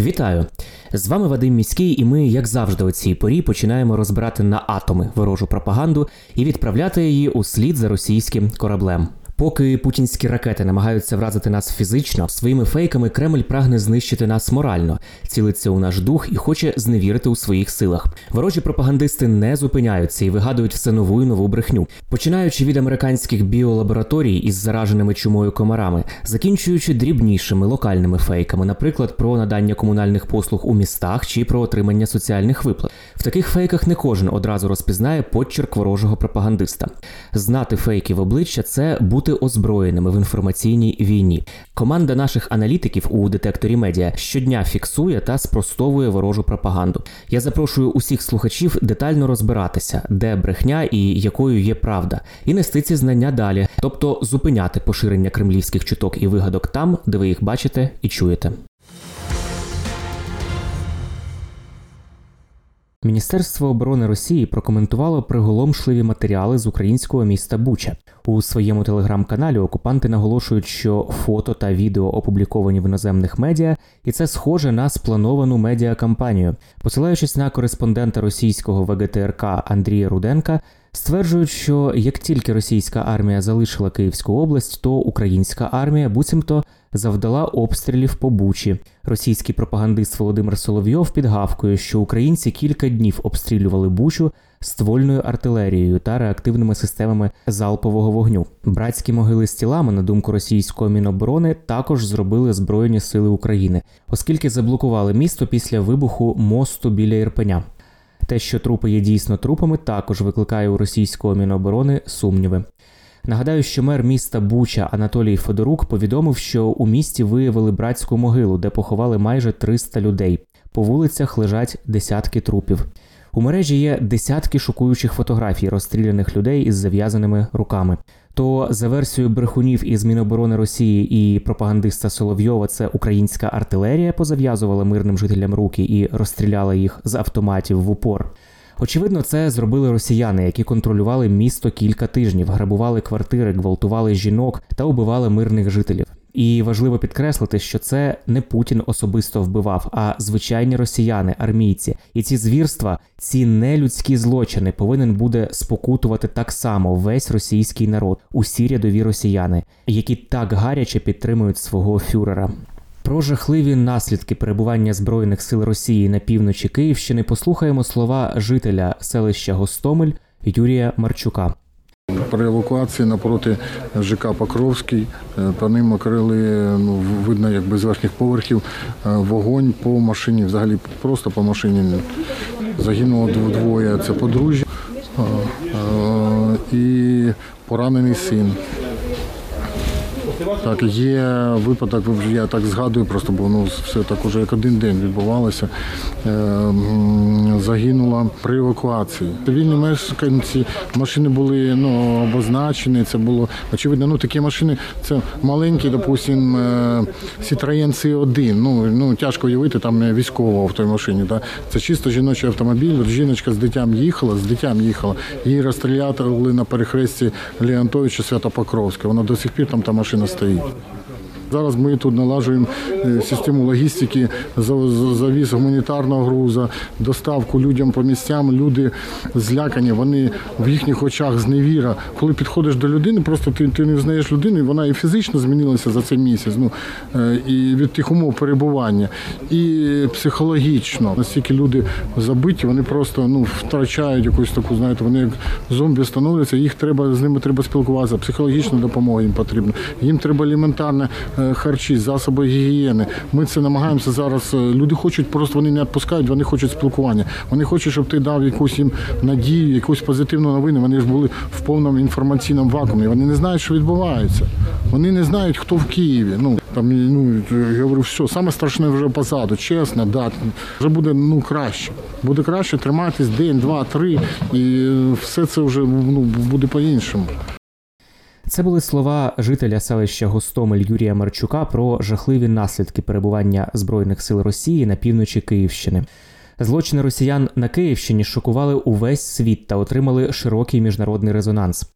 Вітаю! З вами Вадим Міський, і ми, як завжди, у цій порі починаємо розбирати на атоми ворожу пропаганду і відправляти її у слід за російським кораблем. Поки путінські ракети намагаються вразити нас фізично, своїми фейками Кремль прагне знищити нас морально, цілиться у наш дух і хоче зневірити у своїх силах. Ворожі пропагандисти не зупиняються і вигадують все нову і нову брехню, починаючи від американських біолабораторій із зараженими чумою комарами, закінчуючи дрібнішими локальними фейками, наприклад, про надання комунальних послуг у містах чи про отримання соціальних виплат. В таких фейках не кожен одразу розпізнає подчерк ворожого пропагандиста. Знати фейки в обличчя це бути озброєними в інформаційній війні. Команда наших аналітиків у детекторі медіа щодня фіксує та спростовує ворожу пропаганду. Я запрошую усіх слухачів детально розбиратися, де брехня і якою є правда, і нести ці знання далі, тобто зупиняти поширення кремлівських чуток і вигадок там, де ви їх бачите і чуєте. Міністерство оборони Росії прокоментувало приголомшливі матеріали з українського міста Буча. У своєму телеграм-каналі окупанти наголошують, що фото та відео опубліковані в іноземних медіа, і це схоже на сплановану медіакампанію. Посилаючись на кореспондента російського ВГТРК Андрія Руденка, стверджують, що як тільки російська армія залишила Київську область, то українська армія буцімто завдала обстрілів по Бучі. Російський пропагандист Володимир Соловйов підгавкує, що українці кілька днів обстрілювали Бучу ствольною артилерією та реактивними системами залпового вогню. Братські могили з тілами, на думку російського міноборони, також зробили Збройні сили України, оскільки заблокували місто після вибуху мосту біля Ірпеня. Те, що трупи є дійсно трупами, також викликає у російського міноборони сумніви. Нагадаю, що мер міста Буча Анатолій Федорук повідомив, що у місті виявили братську могилу, де поховали майже 300 людей. По вулицях лежать десятки трупів. У мережі є десятки шокуючих фотографій розстріляних людей із зав'язаними руками. То за версією брехунів із Міноборони Росії і пропагандиста Соловйова, це українська артилерія позав'язувала мирним жителям руки і розстріляла їх з автоматів в упор. Очевидно, це зробили росіяни, які контролювали місто кілька тижнів, грабували квартири, гвалтували жінок та убивали мирних жителів. І важливо підкреслити, що це не Путін особисто вбивав, а звичайні росіяни, армійці. І ці звірства, ці нелюдські злочини повинен буде спокутувати так само весь російський народ, усі рядові росіяни, які так гаряче підтримують свого фюрера. Про жахливі наслідки перебування збройних сил Росії на півночі Київщини послухаємо слова жителя селища Гостомель Юрія Марчука. При евакуації напроти ЖК Покровський е, по ним окрили, ну, видно, якби з верхніх поверхів е, вогонь по машині, взагалі просто по машині. Загинуло двоє, це подружжя е, е, і поранений син. Так, є випадок, я так згадую, просто бо ну, все так уже як один день відбувалося. Е, загинула при евакуації. Цивільні мешканці, машини були ну, обозначені, це було очевидно. Ну, такі машини це маленькі, допустим, е, Citroen C1. Ну, ну, тяжко уявити там військового в той машині. Да? Це чисто жіночий автомобіль. Жіночка з дитям їхала, з дитям їхала. Її розстріляли на перехресті Леонтовича Святопокровська. Вона до сих пір там та машина стоїть. Зараз ми тут налагоджуємо е, систему логістики, за- за- завіз гуманітарного грузу, доставку людям по місцям. Люди злякані, вони в їхніх очах зневіра. Коли підходиш до людини, просто ти, ти не взнаєш людину, і вона і фізично змінилася за цей місяць. Ну е, і від тих умов перебування, і психологічно. Настільки люди забиті, вони просто ну втрачають якусь таку, знаєте, вони як зомбі становляться. Їх треба з ними треба спілкуватися. Психологічна допомога їм потрібна. Їм треба елементарне е, е, харчі, засоби гігієни. Ми це намагаємося зараз. е, Люди хочуть просто вони не відпускають, вони хочуть спілкування. Вони хочуть, щоб ти дав якусь їм надію, якусь позитивну новину. Вони ж були в повному інформаційному вакуумі. Вони не знають, що відбувається. Вони не знають, хто в Києві. Ну там ну я говорю, все, саме страшне вже позаду. Чесно, да, вже буде ну краще. Буде краще триматись день, два, три, і е, все це вже ну буде по-іншому. Це були слова жителя селища Гостомель Юрія Марчука про жахливі наслідки перебування збройних сил Росії на півночі Київщини. Злочини росіян на Київщині шокували увесь світ та отримали широкий міжнародний резонанс.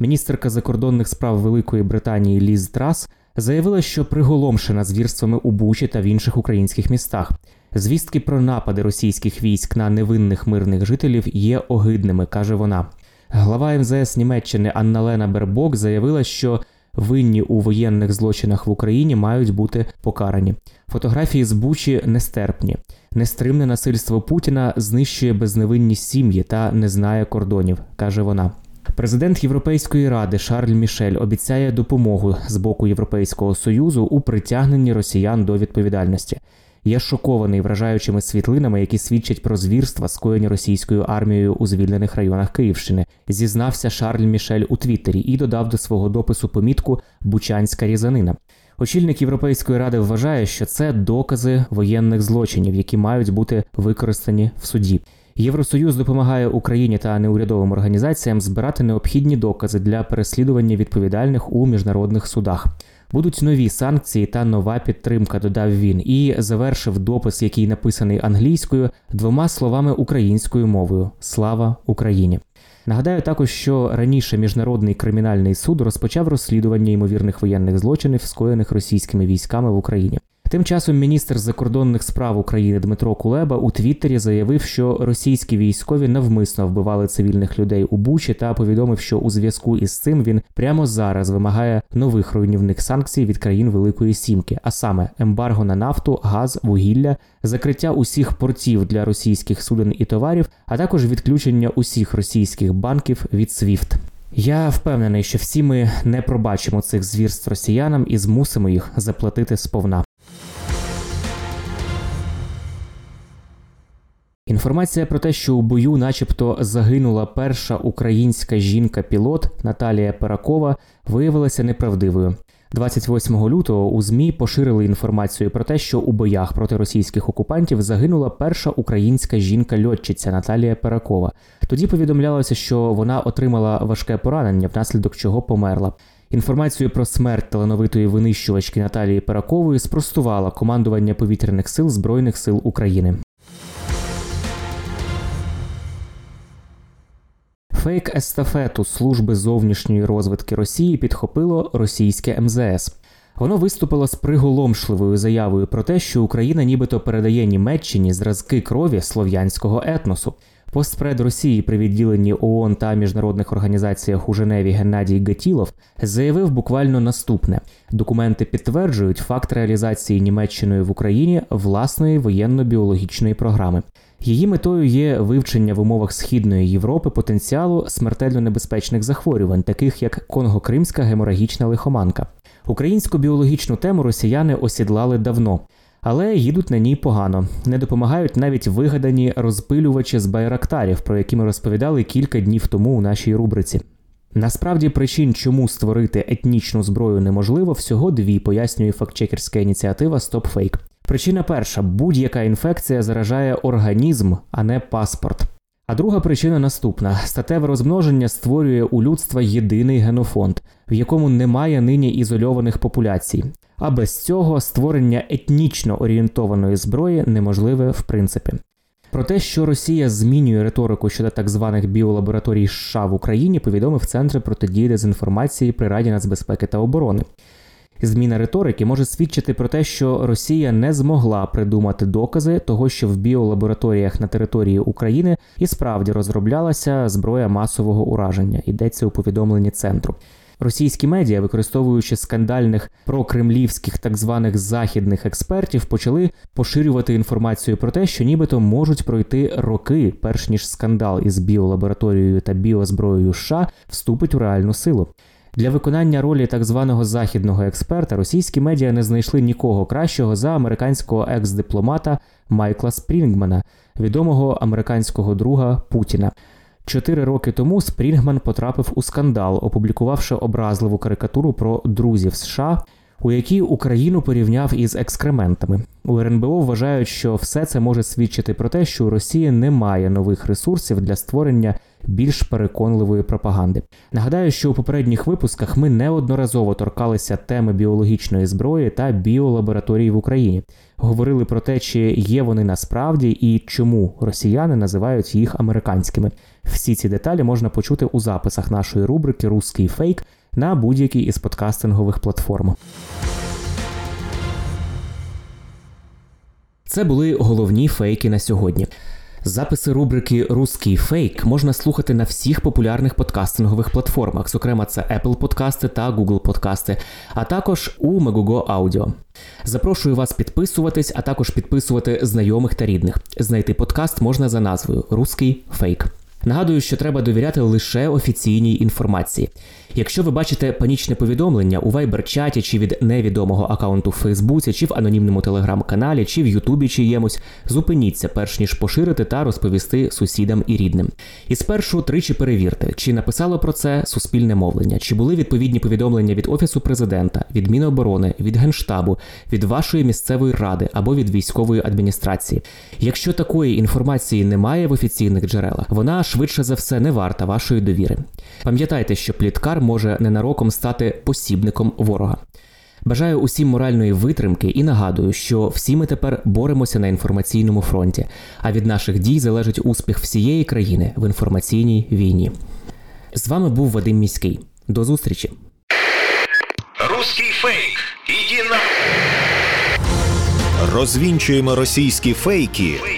Міністерка закордонних справ Великої Британії Ліз Трас заявила, що приголомшена звірствами у Бучі та в інших українських містах. Звістки про напади російських військ на невинних мирних жителів є огидними, каже вона. Глава МЗС Німеччини Анна-Лена Бербок заявила, що винні у воєнних злочинах в Україні мають бути покарані. Фотографії з Бучі нестерпні. Нестримне насильство Путіна знищує безневинність сім'ї та не знає кордонів, каже вона. Президент Європейської ради Шарль Мішель обіцяє допомогу з боку Європейського союзу у притягненні росіян до відповідальності. Я шокований вражаючими світлинами, які свідчать про звірства, скоєні російською армією у звільнених районах Київщини. Зізнався Шарль Мішель у Твіттері і додав до свого допису помітку Бучанська різанина. Очільник Європейської ради вважає, що це докази воєнних злочинів, які мають бути використані в суді. Євросоюз допомагає Україні та неурядовим організаціям збирати необхідні докази для переслідування відповідальних у міжнародних судах. Будуть нові санкції та нова підтримка, додав він, і завершив допис, який написаний англійською, двома словами українською мовою Слава Україні. Нагадаю також, що раніше міжнародний кримінальний суд розпочав розслідування ймовірних воєнних злочинів, скоєних російськими військами в Україні. Тим часом міністр закордонних справ України Дмитро Кулеба у Твіттері заявив, що російські військові навмисно вбивали цивільних людей у Бучі та повідомив, що у зв'язку із цим він прямо зараз вимагає нових руйнівних санкцій від країн Великої Сімки, а саме ембарго на нафту, газ, вугілля, закриття усіх портів для російських суден і товарів, а також відключення усіх російських банків від SWIFT. Я впевнений, що всі ми не пробачимо цих звірств росіянам і змусимо їх заплатити сповна. Інформація про те, що у бою, начебто, загинула перша українська жінка-пілот Наталія Перакова, виявилася неправдивою. 28 лютого у ЗМІ поширили інформацію про те, що у боях проти російських окупантів загинула перша українська жінка-льотчиця Наталія Перакова. Тоді повідомлялося, що вона отримала важке поранення, внаслідок чого померла. Інформацію про смерть талановитої винищувачки Наталії Перакової спростувало командування повітряних сил Збройних сил України. Фейк естафету служби зовнішньої розвитки Росії підхопило російське МЗС. Воно виступило з приголомшливою заявою про те, що Україна нібито передає Німеччині зразки крові слов'янського етносу. Постпред Росії при відділенні ООН та міжнародних організаціях у Женеві Геннадій Гетілов заявив буквально наступне: документи підтверджують факт реалізації Німеччиною в Україні власної воєнно-біологічної програми. Її метою є вивчення в умовах східної Європи потенціалу смертельно небезпечних захворювань, таких як конго-кримська геморагічна лихоманка. Українську біологічну тему росіяни осідлали давно, але їдуть на ній погано. Не допомагають навіть вигадані розпилювачі з байрактарів, про які ми розповідали кілька днів тому у нашій рубриці. Насправді причин, чому створити етнічну зброю неможливо, всього дві пояснює фактчекерська ініціатива StopFake. Причина перша: будь-яка інфекція заражає організм, а не паспорт. А друга причина наступна: статеве розмноження створює у людства єдиний генофонд, в якому немає нині ізольованих популяцій. А без цього створення етнічно орієнтованої зброї неможливе в принципі. Про те, що Росія змінює риторику щодо так званих біолабораторій США в Україні, повідомив Центр протидії дезінформації при Раді нацбезпеки та оборони. Зміна риторики може свідчити про те, що Росія не змогла придумати докази того, що в біолабораторіях на території України і справді розроблялася зброя масового ураження. Йдеться у повідомленні центру. Російські медіа, використовуючи скандальних прокремлівських так званих західних експертів, почали поширювати інформацію про те, що нібито можуть пройти роки, перш ніж скандал із біолабораторією та біозброєю США вступить у реальну силу. Для виконання ролі так званого західного експерта російські медіа не знайшли нікого кращого за американського екс-дипломата Майкла Спрінгмана, відомого американського друга Путіна. Чотири роки тому Спрінгман потрапив у скандал, опублікувавши образливу карикатуру про друзів США, у якій Україну порівняв із екскрементами. У РНБО вважають, що все це може свідчити про те, що у Росії немає нових ресурсів для створення більш переконливої пропаганди. Нагадаю, що у попередніх випусках ми неодноразово торкалися теми біологічної зброї та біолабораторії в Україні. Говорили про те, чи є вони насправді і чому росіяни називають їх американськими. Всі ці деталі можна почути у записах нашої рубрики Руський фейк на будь-якій із подкастингових платформ. Це були головні фейки на сьогодні. Записи рубрики Руський фейк можна слухати на всіх популярних подкастингових платформах, зокрема, це Apple Подкасти та Google Подкасти, а також у Megugo Audio. Запрошую вас підписуватись, а також підписувати знайомих та рідних. Знайти подкаст можна за назвою Руський фейк. Нагадую, що треба довіряти лише офіційній інформації. Якщо ви бачите панічне повідомлення у Viber-чаті чи від невідомого аккаунту в Фейсбуці, чи в анонімному телеграм-каналі, чи в Ютубі чиємусь, зупиніться, перш ніж поширити та розповісти сусідам і рідним. І спершу тричі перевірте, чи написало про це суспільне мовлення, чи були відповідні повідомлення від Офісу президента, від Міноборони, від Генштабу, від вашої місцевої ради або від військової адміністрації. Якщо такої інформації немає в офіційних джерелах, вона швидше за все не варта вашої довіри. Пам'ятайте, що пліткар може ненароком стати посібником ворога. Бажаю усім моральної витримки і нагадую, що всі ми тепер боремося на інформаційному фронті, а від наших дій залежить успіх всієї країни в інформаційній війні. З вами був Вадим Міський. До зустрічі! Русский фейк. Иди на... Розвінчуємо російські фейки, Фейки.